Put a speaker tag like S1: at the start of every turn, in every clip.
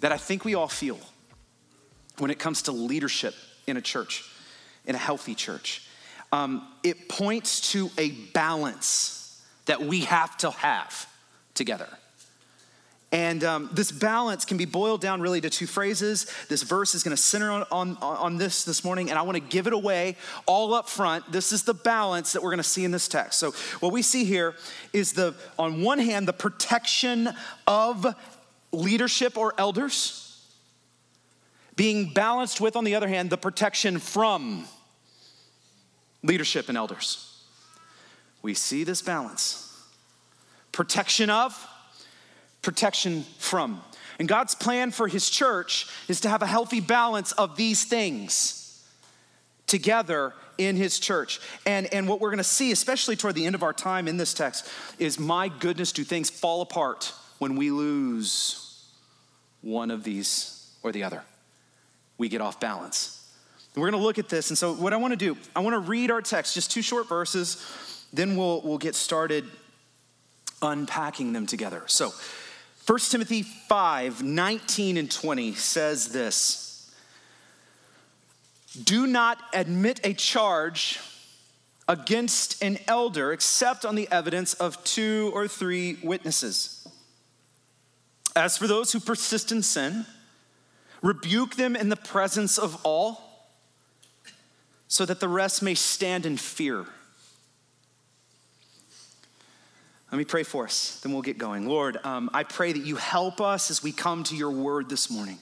S1: that I think we all feel when it comes to leadership in a church, in a healthy church. Um, it points to a balance that we have to have together. And um, this balance can be boiled down really to two phrases. This verse is going to center on, on, on this this morning, and I want to give it away all up front. This is the balance that we're going to see in this text. So, what we see here is the, on one hand, the protection of leadership or elders, being balanced with, on the other hand, the protection from leadership and elders. We see this balance protection of, protection from. And God's plan for his church is to have a healthy balance of these things together in his church. And, and what we're gonna see, especially toward the end of our time in this text, is my goodness, do things fall apart when we lose one of these or the other? We get off balance. We're gonna look at this. And so, what I wanna do, I wanna read our text, just two short verses, then we'll, we'll get started unpacking them together. So, 1 Timothy 5 19 and 20 says this Do not admit a charge against an elder except on the evidence of two or three witnesses. As for those who persist in sin, rebuke them in the presence of all, so that the rest may stand in fear. Let me pray for us, then we'll get going. Lord, um, I pray that you help us as we come to your word this morning.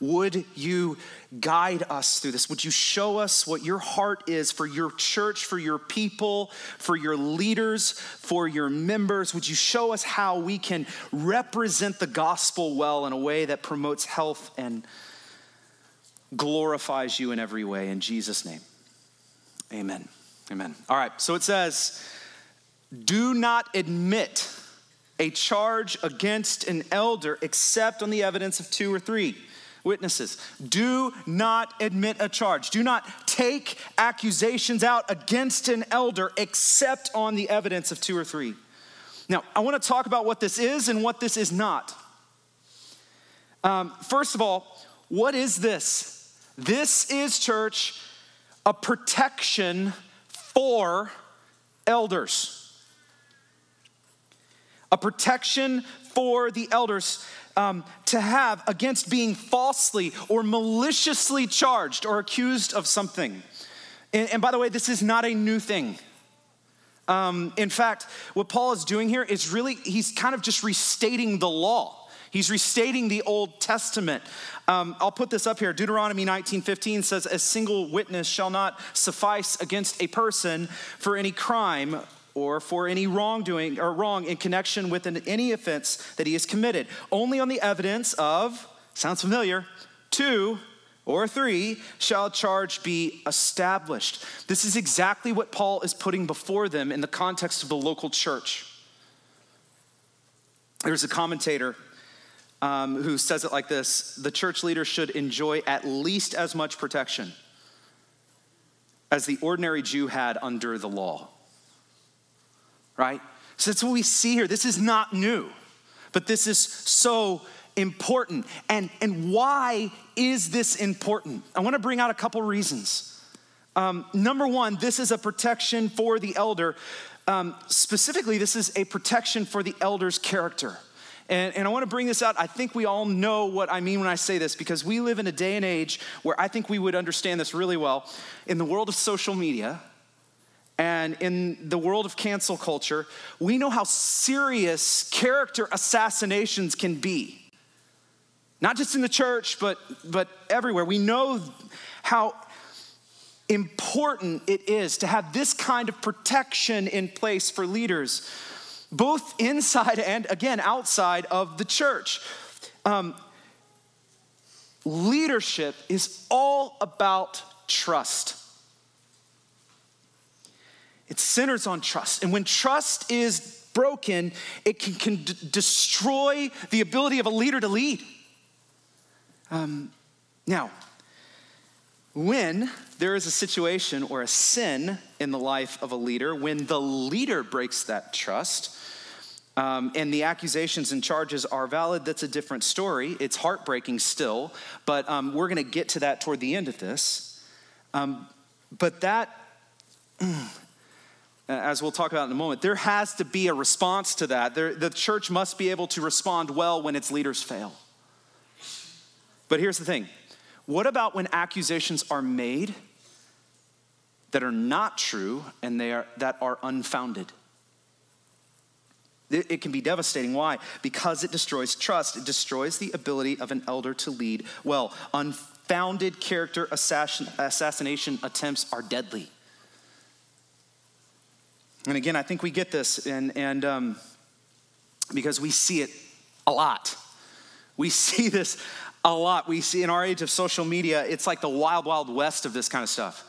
S1: Would you guide us through this? Would you show us what your heart is for your church, for your people, for your leaders, for your members? Would you show us how we can represent the gospel well in a way that promotes health and glorifies you in every way? In Jesus' name, amen. Amen. All right, so it says, do not admit a charge against an elder except on the evidence of two or three witnesses. Do not admit a charge. Do not take accusations out against an elder except on the evidence of two or three. Now, I want to talk about what this is and what this is not. Um, first of all, what is this? This is, church, a protection for elders a protection for the elders um, to have against being falsely or maliciously charged or accused of something. And, and by the way, this is not a new thing. Um, in fact, what Paul is doing here is really, he's kind of just restating the law. He's restating the Old Testament. Um, I'll put this up here. Deuteronomy 19:15 says, "A single witness shall not suffice against a person for any crime or for any wrongdoing or wrong in connection with an, any offense that he has committed, only on the evidence of, sounds familiar, two or three shall charge be established. This is exactly what Paul is putting before them in the context of the local church. There's a commentator um, who says it like this the church leader should enjoy at least as much protection as the ordinary Jew had under the law right? So that's what we see here. This is not new, but this is so important. And, and why is this important? I want to bring out a couple reasons. Um, number one, this is a protection for the elder. Um, specifically, this is a protection for the elder's character. And, and, I want to bring this out. I think we all know what I mean when I say this because we live in a day and age where I think we would understand this really well. In the world of social media, and in the world of cancel culture, we know how serious character assassinations can be. Not just in the church, but, but everywhere. We know how important it is to have this kind of protection in place for leaders, both inside and again outside of the church. Um, leadership is all about trust. It centers on trust. And when trust is broken, it can, can d- destroy the ability of a leader to lead. Um, now, when there is a situation or a sin in the life of a leader, when the leader breaks that trust, um, and the accusations and charges are valid, that's a different story. It's heartbreaking still, but um, we're going to get to that toward the end of this. Um, but that, Uh, as we'll talk about in a moment, there has to be a response to that. There, the church must be able to respond well when its leaders fail. But here's the thing what about when accusations are made that are not true and they are, that are unfounded? It, it can be devastating. Why? Because it destroys trust. It destroys the ability of an elder to lead well. Unfounded character assassin, assassination attempts are deadly. And again, I think we get this, and, and um, because we see it a lot. We see this a lot. We see in our age of social media, it's like the wild, wild west of this kind of stuff.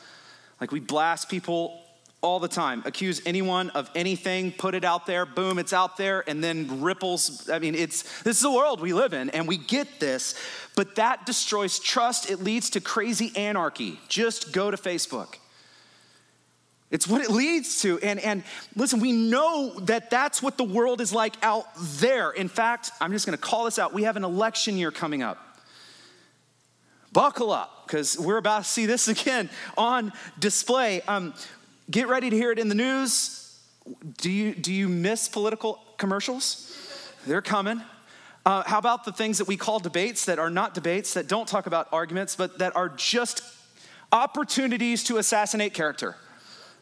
S1: Like we blast people all the time, accuse anyone of anything, put it out there, boom, it's out there, and then ripples. I mean, it's this is the world we live in, and we get this, but that destroys trust. It leads to crazy anarchy. Just go to Facebook. It's what it leads to. And, and listen, we know that that's what the world is like out there. In fact, I'm just gonna call this out. We have an election year coming up. Buckle up, because we're about to see this again on display. Um, get ready to hear it in the news. Do you, do you miss political commercials? They're coming. Uh, how about the things that we call debates that are not debates, that don't talk about arguments, but that are just opportunities to assassinate character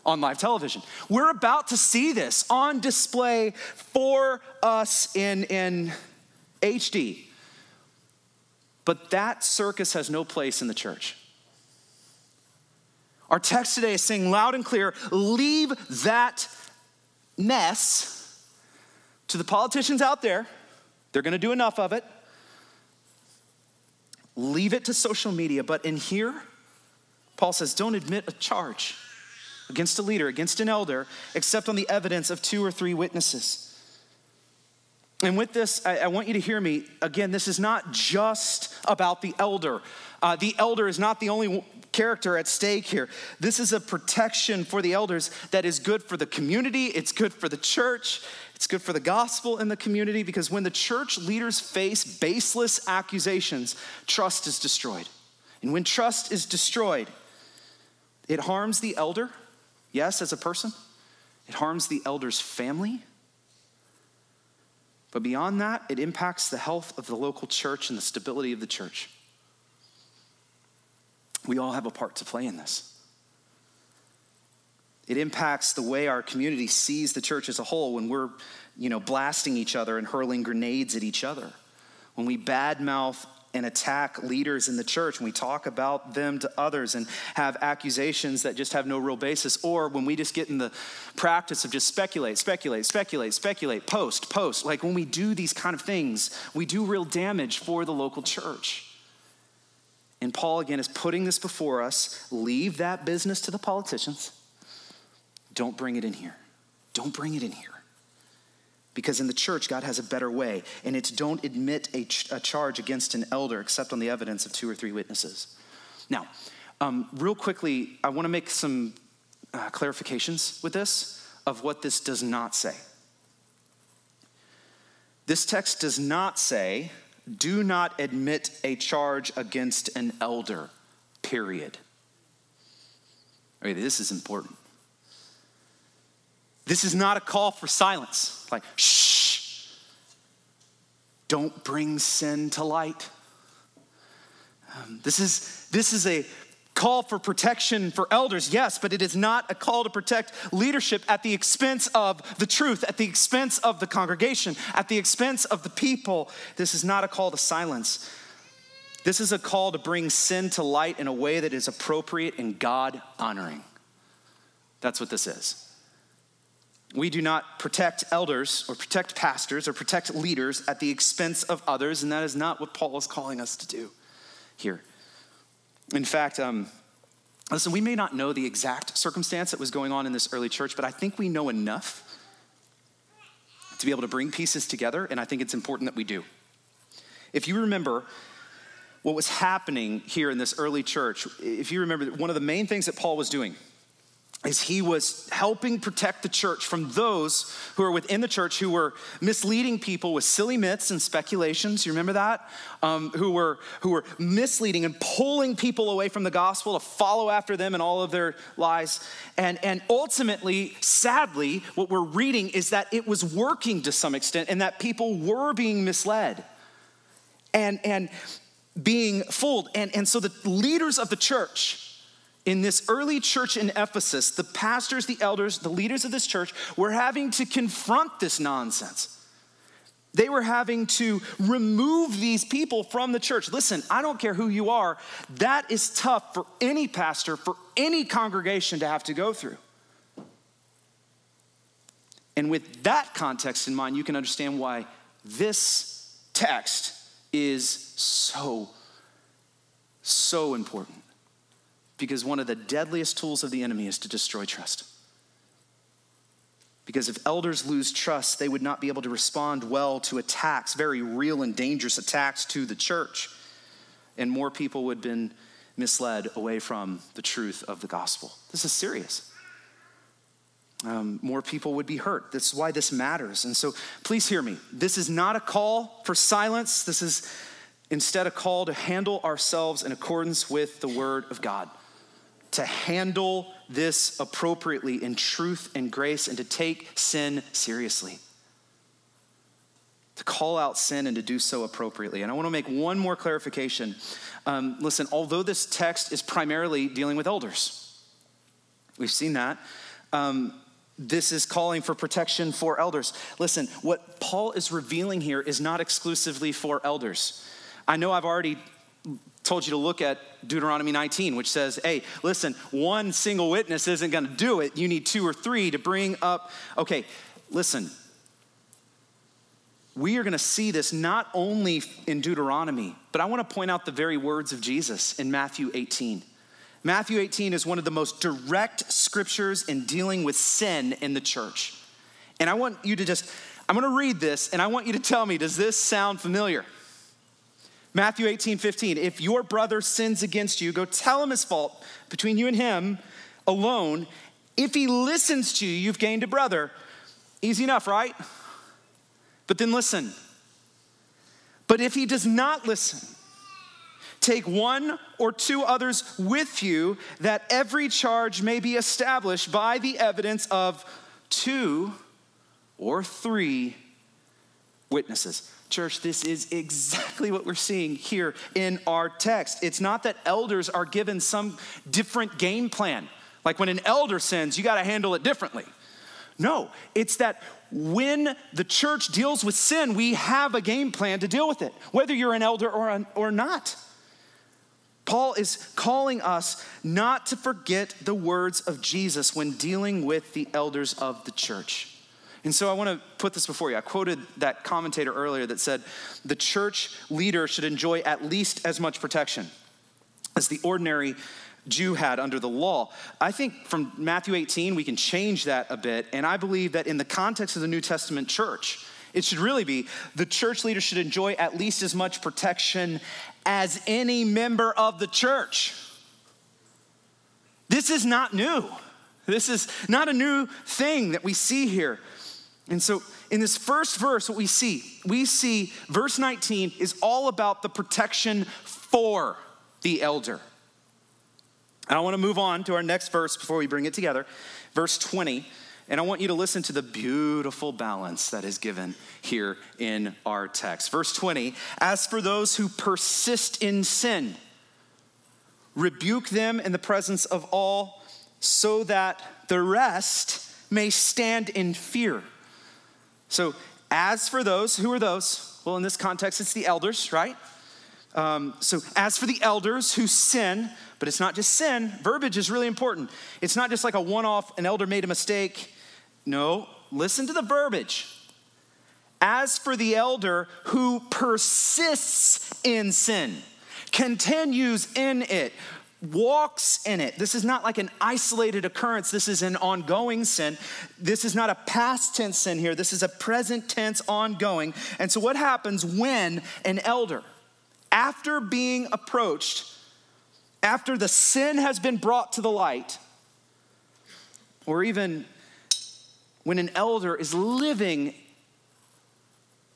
S1: on live television? We're about to see this on display for us in, in HD. But that circus has no place in the church. Our text today is saying loud and clear leave that mess to the politicians out there. They're going to do enough of it. Leave it to social media. But in here, Paul says, don't admit a charge against a leader, against an elder, except on the evidence of two or three witnesses. And with this, I, I, want you to hear me. Again, this is not just about the elder. Uh, the elder is not the only character at stake here. This is a protection for the elders that is good for the community, it's good for the church, it's good for the gospel in the community because when the church leaders face baseless accusations, trust is destroyed. And when trust is destroyed, it harms the elder, yes, as a person, it harms the elder's family but beyond that, it impacts the health of the local church and the stability of the church. We all have a part to play in this. It impacts the way our community sees the church as a whole when we're, you know, blasting each other and hurling grenades at each other. When we badmouth and attack leaders in the church, and we talk about them to others and have accusations that just have no real basis, or when we just get in the practice of just speculate, speculate, speculate, speculate, post, post. Like when we do these kind of things, we do real damage for the local church. And Paul, again, is putting this before us leave that business to the politicians. Don't bring it in here. Don't bring it in here. Because in the church, God has a better way, and it's don't admit a, ch- a charge against an elder except on the evidence of two or three witnesses. Now, um, real quickly, I want to make some uh, clarifications with this of what this does not say. This text does not say, do not admit a charge against an elder, period. Okay, this is important. This is not a call for silence, like, shh, don't bring sin to light. Um, this, is, this is a call for protection for elders, yes, but it is not a call to protect leadership at the expense of the truth, at the expense of the congregation, at the expense of the people. This is not a call to silence. This is a call to bring sin to light in a way that is appropriate and God honoring. That's what this is. We do not protect elders or protect pastors or protect leaders at the expense of others, and that is not what Paul is calling us to do here. In fact, um, listen, we may not know the exact circumstance that was going on in this early church, but I think we know enough to be able to bring pieces together, and I think it's important that we do. If you remember what was happening here in this early church, if you remember, one of the main things that Paul was doing is he was helping protect the church from those who are within the church who were misleading people with silly myths and speculations. You remember that? Um, who were who were misleading and pulling people away from the gospel to follow after them and all of their lies. And and ultimately, sadly, what we're reading is that it was working to some extent, and that people were being misled. And and being fooled. And, and so the leaders of the church in this early church in Ephesus, the pastors, the elders, the leaders of this church were having to confront this nonsense. They were having to remove these people from the church. Listen, I don't care who you are, that is tough for any pastor, for any congregation to have to go through. And with that context in mind, you can understand why this text is so, so important because one of the deadliest tools of the enemy is to destroy trust. Because if elders lose trust, they would not be able to respond well to attacks, very real and dangerous attacks to the church. And more people would have been misled away from the truth of the gospel. This is serious. Um, more people would be hurt. That's why this matters. And so please hear me. This is not a call for silence. This is instead a call to handle ourselves in accordance with the word of God to handle this appropriately in truth and grace and to take sin seriously. To call out sin and to do so appropriately. And I want to make one more clarification. Um, listen, although this text is primarily dealing with elders, we've seen that. Um, this is calling for protection for elders. Listen, what Paul is revealing here is not exclusively for elders. I know I've already told you to look at Deuteronomy 19, which says, hey, listen, one single witness isn't going to do it. You need two or three to bring up. Okay, listen. We are going to see this not only in Deuteronomy, but I want to point out the very words of Jesus in Matthew 18. Matthew 18 is one of the most direct scriptures in dealing with sin in the church. And I want you to just, I'm going to read this and I want you to tell me, does this sound familiar? Matthew 18, 15. If your brother sins against you, go tell him his fault between you and him alone. If he listens to you, you've gained a brother. Easy enough, right? But then listen. But if he does not listen, take one or two others with you, that every charge may be established by the evidence of two or three witnesses. Church, this is exactly what we're seeing here in our text. It's not that elders are given some different game plan. Like when an elder sins, you got to handle it differently. No, it's that when the church deals with sin, we have a game plan to deal with it, whether you're an elder or, or not. Paul is calling us not to forget the words of Jesus when dealing with the elders of the church. And so I want to put this before you. I quoted that commentator earlier that said the church leader should enjoy at least as much protection as the ordinary Jew had under the law. I think from Matthew 18, we can change that a bit. And I believe that in the context of the New Testament church, it should really be the church leader should enjoy at least as much protection as any member of the church. This is not new. This is not a new thing that we see here. And so, in this first verse, what we see, we see verse 19 is all about the protection for the elder. And I want to move on to our next verse before we bring it together, verse 20. And I want you to listen to the beautiful balance that is given here in our text. Verse 20 As for those who persist in sin, rebuke them in the presence of all, so that the rest may stand in fear. So, as for those, who are those? Well, in this context, it's the elders, right? Um, so, as for the elders who sin, but it's not just sin, verbiage is really important. It's not just like a one off, an elder made a mistake. No, listen to the verbiage. As for the elder who persists in sin, continues in it, walks in it. This is not like an isolated occurrence. This is an ongoing sin. This is not a past tense sin here. This is a present tense ongoing. And so, what happens when an elder, after being approached, after the sin has been brought to the light, or even when an elder is living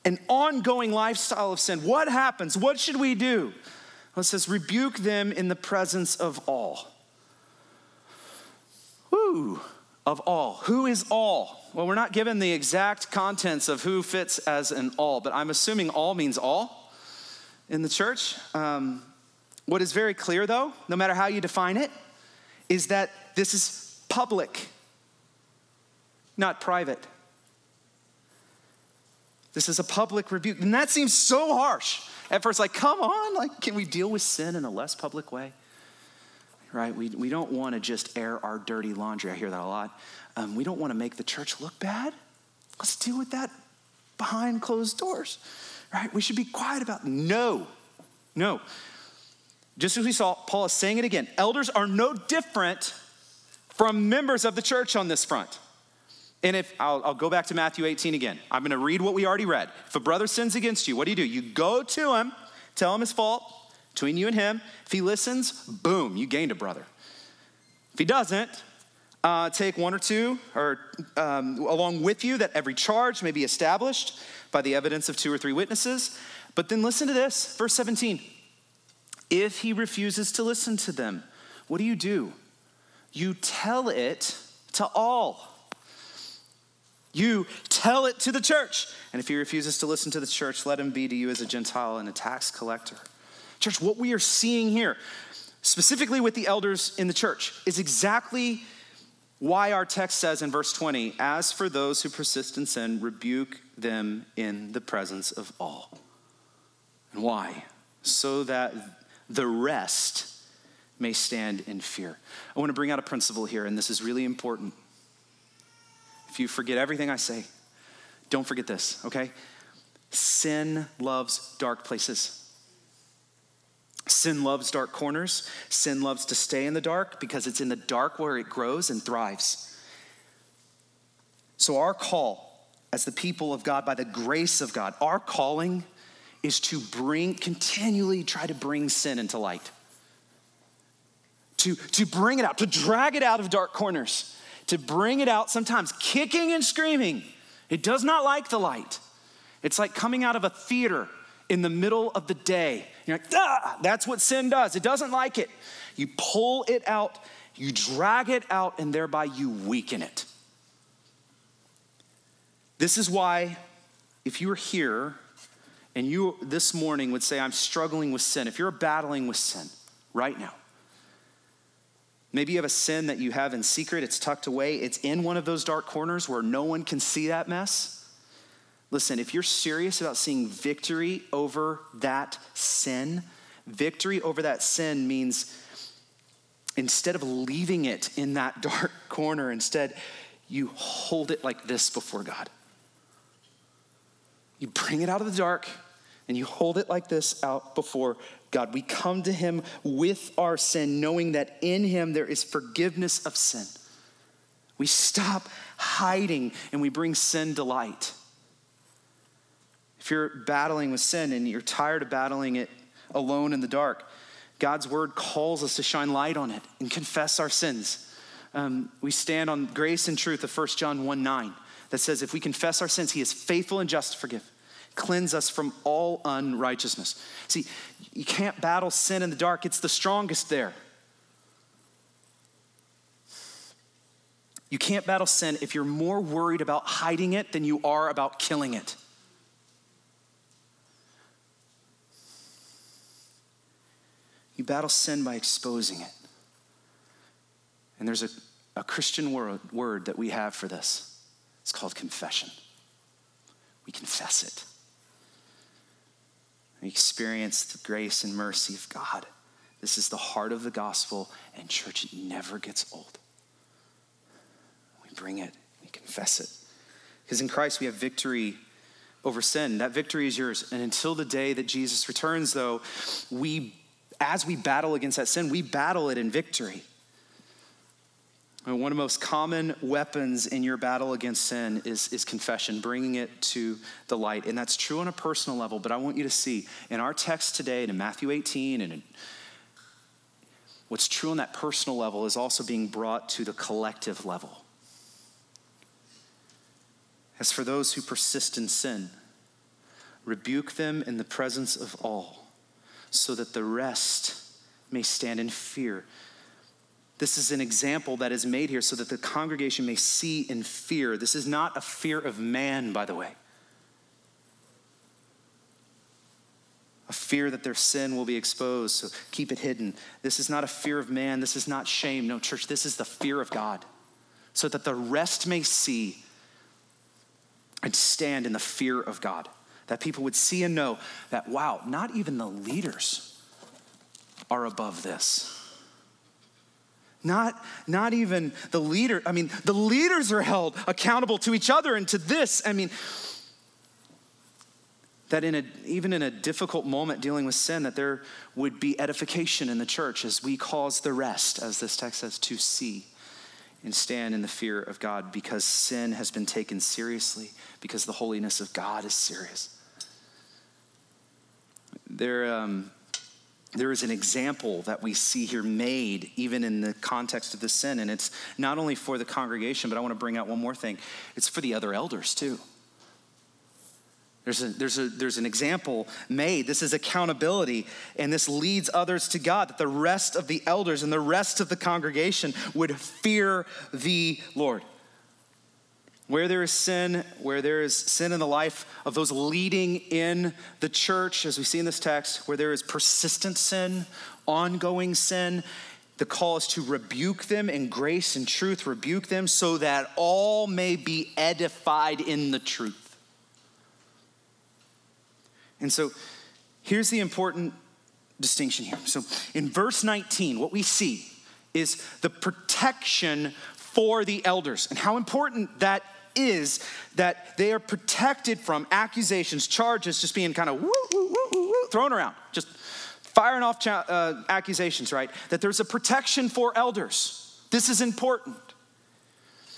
S1: an ongoing lifestyle of sin, what happens? What should we do? It says, rebuke them in the presence of all. Who of all. Who is all? Well, we're not given the exact contents of who fits as an all, but I'm assuming all means all in the church. Um, what is very clear, though, no matter how you define it, is that this is public, not private. This is a public rebuke. And that seems so harsh. At first, like, come on, like, can we deal with sin in a less public way? Right? We, we don't want to just air our dirty laundry. I hear that a lot. Um, we don't want to make the church look bad. Let's deal with that behind closed doors. Right? We should be quiet about. No, no. Just as we saw, Paul is saying it again. Elders are no different from members of the church on this front. And if I'll, I'll, go back to Matthew 18 again, I'm going to read what we already read. If a brother sins against you, what do you do? You go to him, tell him his fault between you and him. If he listens, boom, you gained a brother. If he doesn't, uh, take one or two or um, along with you that every charge may be established by the evidence of two or three witnesses. But then listen to this, verse 17. If he refuses to listen to them, what do you do? You tell it to all. You tell it to the church. And if he refuses to listen to the church, let him be to you as a Gentile and a tax collector. Church, what we are seeing here, specifically with the elders in the church, is exactly why our text says in verse 20, As for those who persist in sin, rebuke them in the presence of all. And why? So that the rest may stand in fear. I want to bring out a principle here, and this is really important. If you forget everything I say, don't forget this, okay? Sin loves dark places. Sin loves dark corners. Sin loves to stay in the dark because it's in the dark where it grows and thrives. So, our call as the people of God, by the grace of God, our calling is to bring, continually try to bring sin into light. To, to bring it out, to drag it out of dark corners to bring it out, sometimes kicking and screaming. It does not like the light. It's like coming out of a theater in the middle of the day. You're like, ah, that's what sin does. It doesn't like it. You pull it out, you drag it out, and thereby you weaken it. This is why, if you are here and you this morning would say, I'm struggling with sin, if you're battling with sin right now, Maybe you have a sin that you have in secret, it's tucked away, it's in one of those dark corners where no one can see that mess. Listen, if you're serious about seeing victory over that sin, victory over that sin means instead of leaving it in that dark corner, instead you hold it like this before God. You bring it out of the dark and you hold it like this out before God. We come to Him with our sin, knowing that in Him there is forgiveness of sin. We stop hiding and we bring sin to light. If you're battling with sin and you're tired of battling it alone in the dark, God's word calls us to shine light on it and confess our sins. Um, we stand on grace and truth of 1 John 1 9 that says, if we confess our sins, he is faithful and just to forgive cleanse us from all unrighteousness. See, you can't battle sin in the dark, it's the strongest there. You can't battle sin if you're more worried about hiding it than you are about killing it. You battle sin by exposing it. And there's a, a Christian word, word that we have for this. It's called confession. We confess it. We experience the grace and mercy of God. This is the heart of the gospel, and church, it never gets old. We bring it, we confess it. Because in Christ we have victory over sin. That victory is yours. And until the day that Jesus returns, though, we, as we battle against that sin, we battle it in victory. And one of the most common weapons in your battle against sin is, is confession, bringing it to the light. And that's true on a personal level, but I want you to see in our text today, and in Matthew 18, and in, what's true on that personal level is also being brought to the collective level. As for those who persist in sin, rebuke them in the presence of all, so that the rest may stand in fear. This is an example that is made here so that the congregation may see in fear. This is not a fear of man, by the way. A fear that their sin will be exposed, so keep it hidden. This is not a fear of man. This is not shame. No, church, this is the fear of God, so that the rest may see and stand in the fear of God. That people would see and know that, wow, not even the leaders are above this. Not, not even the leader. I mean, the leaders are held accountable to each other and to this. I mean, that in a, even in a difficult moment dealing with sin, that there would be edification in the church as we cause the rest, as this text says, to see and stand in the fear of God because sin has been taken seriously, because the holiness of God is serious. There, um, there is an example that we see here made even in the context of the sin, and it's not only for the congregation, but I want to bring out one more thing it's for the other elders too. There's, a, there's, a, there's an example made. This is accountability, and this leads others to God, that the rest of the elders and the rest of the congregation would fear the Lord. Where there is sin, where there is sin in the life of those leading in the church, as we see in this text, where there is persistent sin, ongoing sin, the call is to rebuke them in grace and truth, rebuke them so that all may be edified in the truth. And so here's the important distinction here. So in verse 19, what we see is the protection for the elders and how important that is that they are protected from accusations, charges just being kind of woo, woo, woo, thrown around, just firing off cha- uh, accusations, right? That there's a protection for elders. This is important.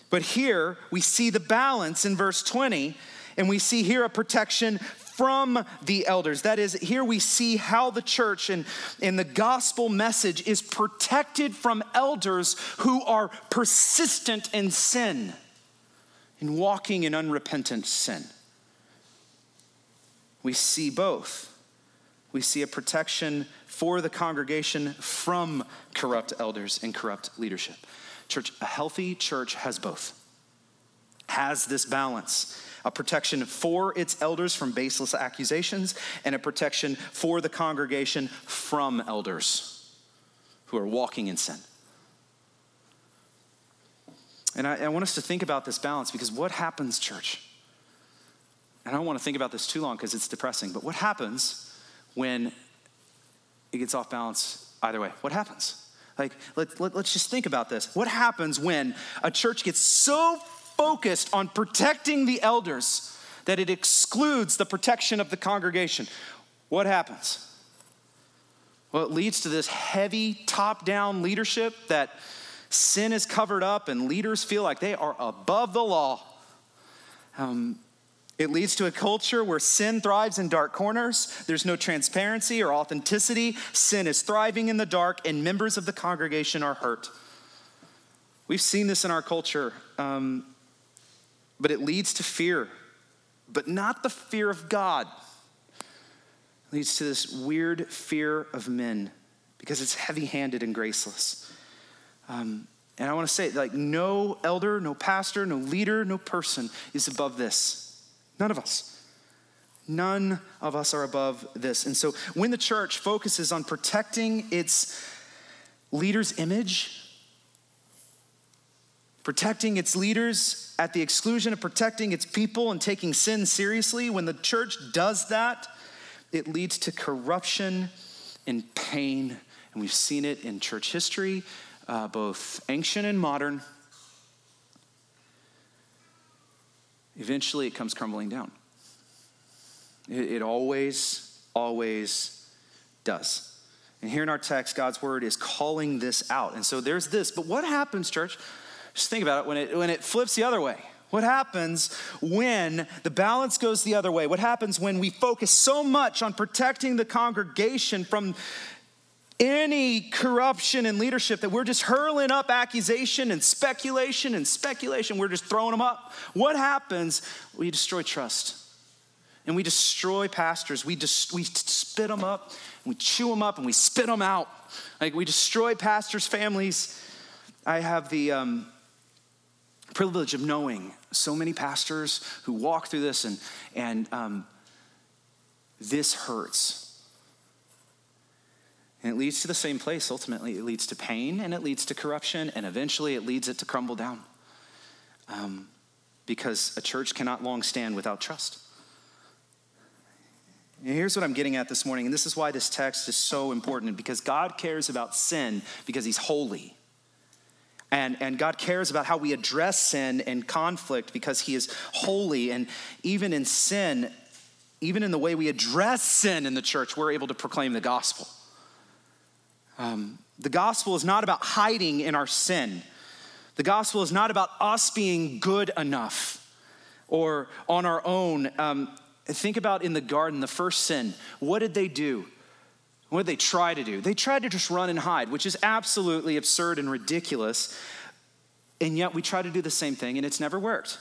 S1: But here we see the balance in verse 20, and we see here a protection from the elders. That is, here we see how the church and, and the gospel message is protected from elders who are persistent in sin, in walking in unrepentant sin. We see both. We see a protection for the congregation from corrupt elders and corrupt leadership. Church, a healthy church has both, has this balance a protection for its elders from baseless accusations, and a protection for the congregation from elders who are walking in sin. And I, I, want us to think about this balance because what happens, church? And I don't want to think about this too long because it's depressing, but what happens when it gets off balance either way? What happens? Like, let, let, let's just think about this. What happens when a church gets so focused on protecting the elders that it excludes the protection of the congregation, what happens? Well, it leads to this heavy top down leadership that sin is covered up and leaders feel like they are above the law. Um, it leads to a culture where sin thrives in dark corners. There's no transparency or authenticity. Sin is thriving in the dark, and members of the congregation are hurt. We've seen this in our culture. Um, but it leads to fear, but not the fear of God. It leads to this weird fear of men because it's heavy handed and graceless. Um, and I want to say, like, no elder, no pastor, no leader, no person is above this. None of us. None of us are above this. And so when the church focuses on protecting its leader's image, protecting its leaders at the exclusion of protecting its people and taking sin seriously. When the church does that, it leads to corruption and pain. And we've seen it in church history, uh, both ancient and modern. eventually it comes crumbling down. It, it always, always does. And here in our text, God's word is calling this out. And so there's this. But what happens, church? Just think about it when it, when it flips the other way. What happens when the balance goes the other way? What happens when we focus so much on protecting the congregation from any corruption in leadership that we're just hurling up accusation and speculation and speculation? We're just throwing them up. What happens? We destroy trust. And we destroy pastors. We, we spit them up and we chew them up and we spit them out. Like we destroy pastors' families. I have the um, privilege of knowing so many pastors who walk through this, and, and um, this hurts. And it leads to the same place ultimately. It leads to pain and it leads to corruption, and eventually it leads it to crumble down. Um, because a church cannot long stand without trust. And here's what I'm getting at this morning, and this is why this text is so important because God cares about sin because He's holy. And, and God cares about how we address sin and conflict because He is holy. And even in sin, even in the way we address sin in the church, we're able to proclaim the gospel. Um, the gospel is not about hiding in our sin, the gospel is not about us being good enough or on our own. Um, Think about in the garden, the first sin. What did they do? What did they try to do? They tried to just run and hide, which is absolutely absurd and ridiculous. And yet we try to do the same thing, and it's never worked.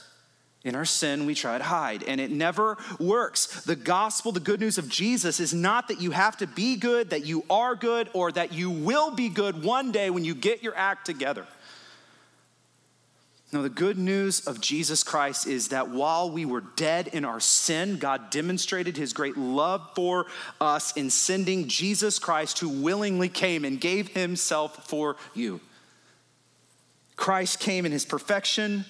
S1: In our sin, we try to hide, and it never works. The gospel, the good news of Jesus, is not that you have to be good, that you are good, or that you will be good one day when you get your act together. No, the good news of Jesus Christ is that while we were dead in our sin, God demonstrated his great love for us in sending Jesus Christ, who willingly came and gave himself for you. Christ came in his perfection,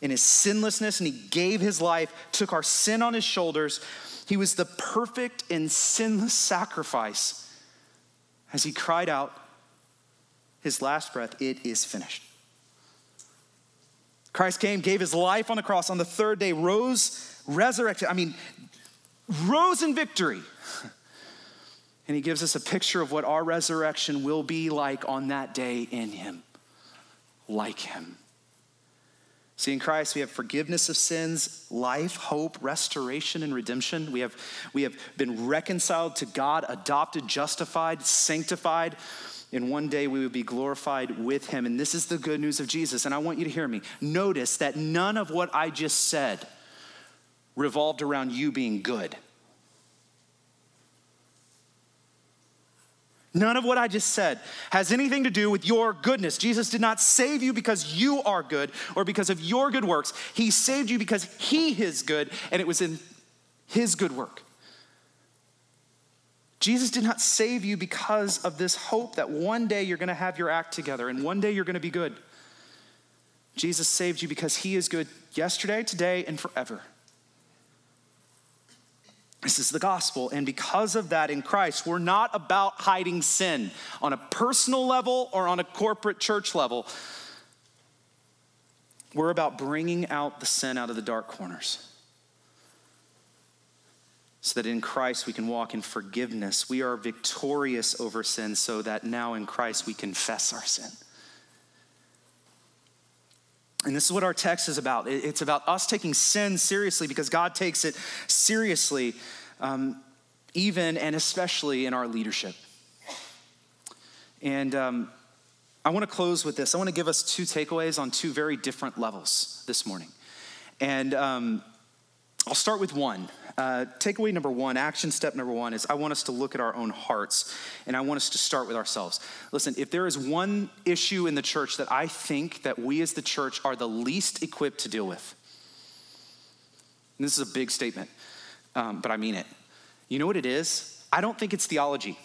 S1: in his sinlessness, and he gave his life, took our sin on his shoulders. He was the perfect and sinless sacrifice as he cried out his last breath, It is finished. Christ came, gave his life on the cross, on the third day, rose, resurrected. I mean, rose in victory. And he gives us a picture of what our resurrection will be like on that day in him, like him. See, in Christ, we have forgiveness of sins, life, hope, restoration, and redemption. We have, we have been reconciled to God, adopted, justified, sanctified and one day we would be glorified with him. And this is the good news of Jesus. And I want you to hear me. Notice that none of what I just said revolved around you being good. None of what I just said has anything to do with your goodness. Jesus did not save you because you are good or because of your good works. He saved you because He is good, and it was in His good work. Jesus did not save you because of this hope that one day you're going to have your act together and one day you're going to be good. Jesus saved you because he is good yesterday, today, and forever. This is the gospel. And because of that in Christ, we're not about hiding sin on a personal level or on a corporate church level. We're about bringing out the sin out of the dark corners so that in Christ we can walk in forgiveness. We are victorious over sin, so that now in Christ we confess our sin. And this is what our text is about. It's about us taking sin seriously because God takes it seriously, um, even and especially in our leadership. And um, I want to close with this. I want to give us two takeaways on two very different levels this morning. And um, I'll start with one. Uh, takeaway number one, action step number one is I want us to look at our own hearts and I want us to start with ourselves. Listen, if there is one issue in the church that I think that we as the church are the least equipped to deal with, this is a big statement, um, but I mean it. You know what it is? I don't think it's theology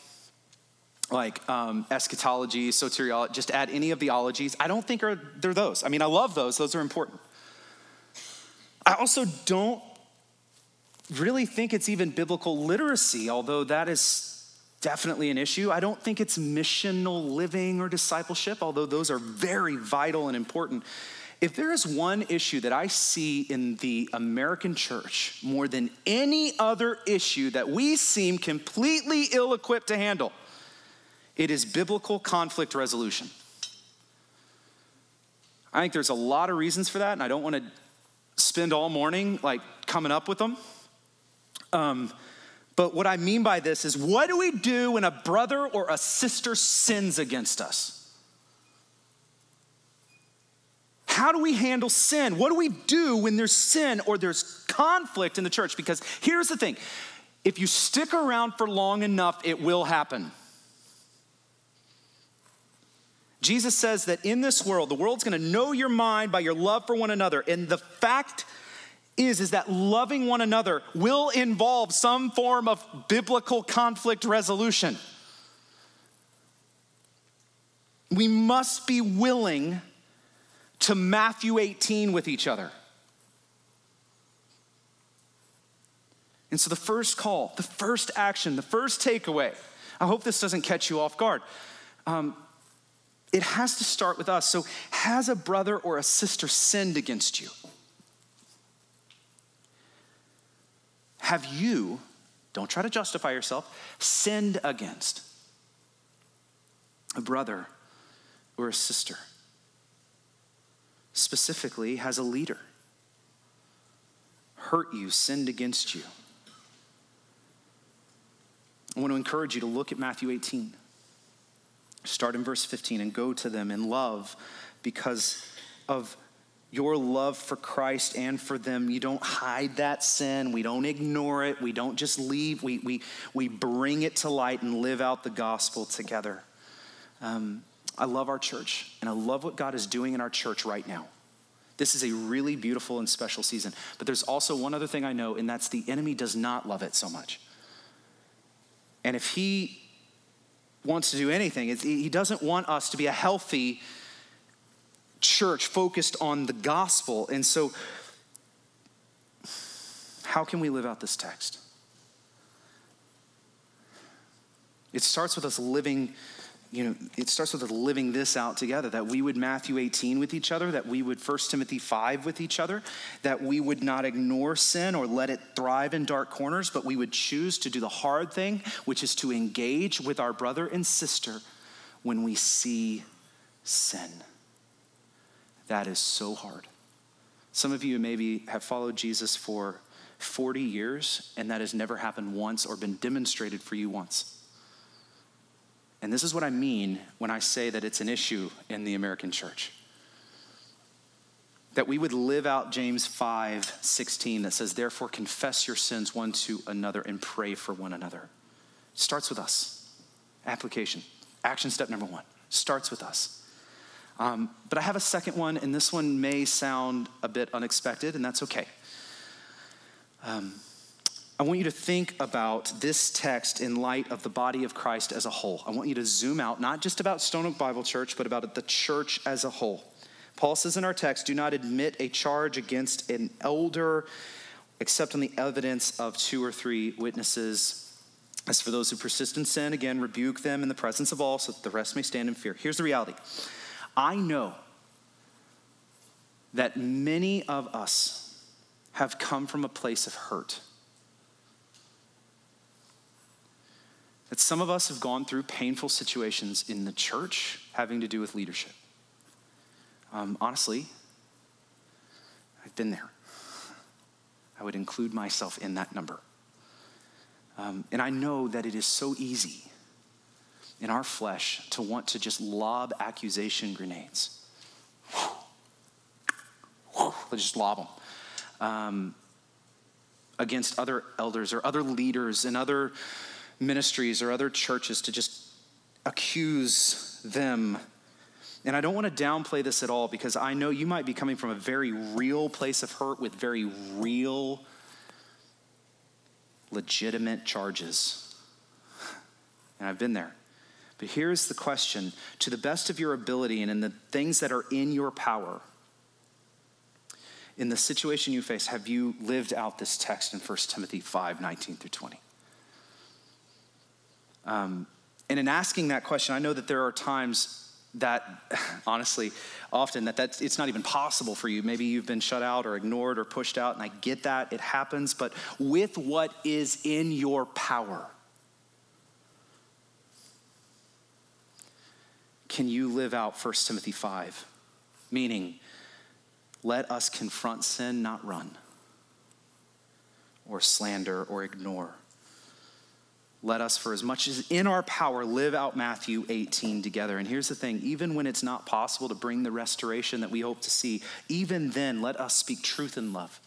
S1: like um, eschatology, soteriology, just add any of the ologies. I don't think are, they're those. I mean, I love those, those are important. I also don't really think it's even biblical literacy, although that is definitely an issue. I don't think it's missional living or discipleship, although those are very vital and important. If there is one issue that I see in the American church more than any other issue that we seem completely ill equipped to handle, it is biblical conflict resolution. I think there's a lot of reasons for that, and I don't want to spend all morning like coming up with them. Um, but what I mean by this is what do we do when a brother or a sister sins against us? How do we handle sin? What do we do when there's sin or there's conflict in the church? Because here's the thing if you stick around for long enough, it will happen. Jesus says that in this world, the world's gonna know your mind by your love for one another. And the fact is, is that loving one another will involve some form of biblical conflict resolution. We must be willing to Matthew 18 with each other. And so, the first call, the first action, the first takeaway, I hope this doesn't catch you off guard. Um, it has to start with us. So, has a brother or a sister sinned against you? Have you, don't try to justify yourself, sinned against a brother or a sister? Specifically, has a leader hurt you, sinned against you? I want to encourage you to look at Matthew 18. Start in verse 15 and go to them in love because of your love for Christ and for them. You don't hide that sin. We don't ignore it. We don't just leave. We, we, we bring it to light and live out the gospel together. Um, I love our church, and I love what God is doing in our church right now. This is a really beautiful and special season. But there's also one other thing I know, and that's the enemy does not love it so much. And if he wants to do anything. he doesn't want us to be a healthy church focused on the gospel. And so, how can we live out this text? It starts with us living you know, it starts with us living this out together that we would Matthew 18 with each other, that we would 1 Timothy 5 with each other, that we would not ignore sin or let it thrive in dark corners, but we would choose to do the hard thing, which is to engage with our brother and sister when we see sin. That is so hard. Some of you maybe have followed Jesus for 40 years, and that has never happened once or been demonstrated for you once. And this is what I mean when I say that it's an issue in the American church. That we would live out James 5 16 that says, Therefore, confess your sins one to another and pray for one another. Starts with us. Application. Action step number one starts with us. Um, but I have a second one, and this one may sound a bit unexpected, and that's okay. Um, I want you to think about this text in light of the body of Christ as a whole. I want you to zoom out, not just about Stone Oak Bible Church, but about the church as a whole. Paul says in our text, do not admit a charge against an elder except on the evidence of two or three witnesses. As for those who persist in sin, again, rebuke them in the presence of all so that the rest may stand in fear. Here's the reality I know that many of us have come from a place of hurt that some of us have gone through painful situations in the church having to do with leadership. Um, honestly, I've been there. I would include myself in that number. Um, and I know that it is so easy in our flesh to want to just lob accusation grenades. Let's just lob them. Um, against other elders or other leaders and other ministries or other churches to just accuse them. And I don't want to downplay this at all because I know you might be coming from a very real place of hurt with very real, legitimate charges. And I've been there. But here's the question to the best of your ability and in the things that are in your power, in the situation you face, have you lived out this text in 1 Timothy 5 19 through 20? Um, and in asking that question, I know that there are times that honestly often that that's it's not even possible for you maybe you've been shut out or ignored or pushed out and i get that it happens but with what is in your power can you live out 1 timothy 5 meaning let us confront sin not run or slander or ignore let us, for as much as in our power, live out Matthew 18 together. And here's the thing even when it's not possible to bring the restoration that we hope to see, even then, let us speak truth in love.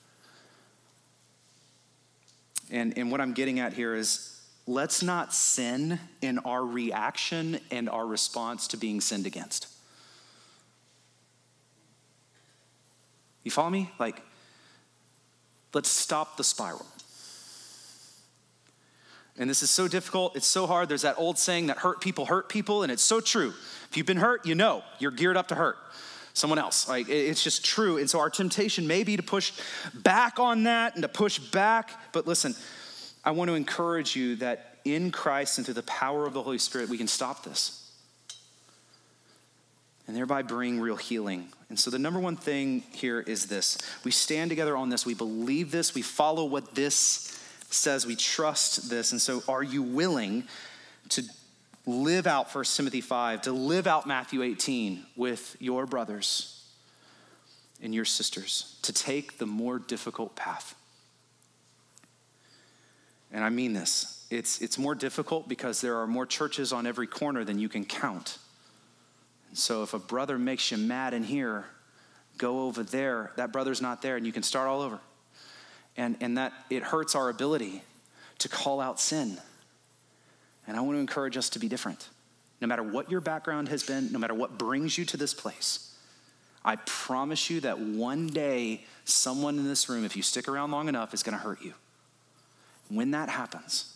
S1: And, and what I'm getting at here is let's not sin in our reaction and our response to being sinned against. You follow me? Like, let's stop the spiral. And this is so difficult. It's so hard. There's that old saying that hurt people hurt people, and it's so true. If you've been hurt, you know you're geared up to hurt someone else. Like it's just true. And so our temptation may be to push back on that and to push back. But listen, I want to encourage you that in Christ and through the power of the Holy Spirit, we can stop this. And thereby bring real healing. And so the number one thing here is this we stand together on this, we believe this, we follow what this says we trust this. And so, are you willing to live out 1 Timothy 5, to live out Matthew 18 with your brothers and your sisters, to take the more difficult path? And I mean this. It's, it's more difficult because there are more churches on every corner than you can count. And so if a brother makes you mad in here, go over there. That brother's not there, and you can start all over and, and that it hurts our ability to call out sin. And I want to encourage us to be different. No matter what your background has been, no matter what brings you to this place, I promise you that one day someone in this room, if you stick around long enough, is going to hurt you. When that happens,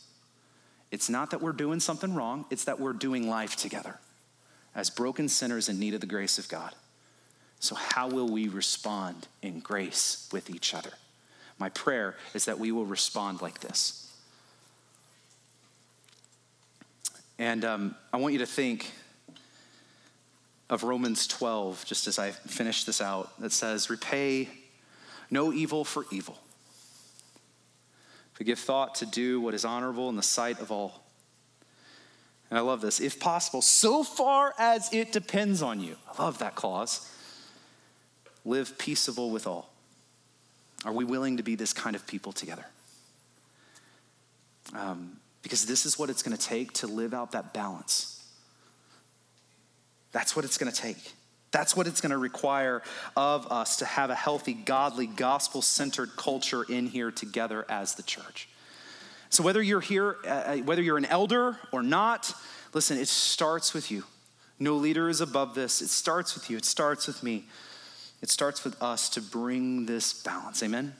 S1: it's not that we're doing something wrong, it's that we're doing life together as broken sinners in need of the grace of God. So, how will we respond in grace with each other? My prayer is that we will respond like this. And um, I want you to think of Romans 12, just as I finish this out, that says, Repay no evil for evil. But give thought to do what is honorable in the sight of all. And I love this. If possible, so far as it depends on you. I love that clause. Live peaceable with all. Are we willing to be this kind of people together? Um, because this is what it's going to take to live out that balance. That's what it's going to take. That's what it's going to require of us to have a healthy, godly, gospel centered culture in here together as the church. So, whether you're here, uh, uh, whether you're an elder or not, listen, it starts with you. No leader is above this. It starts with you, it starts with me. It starts with us to bring this balance. Amen?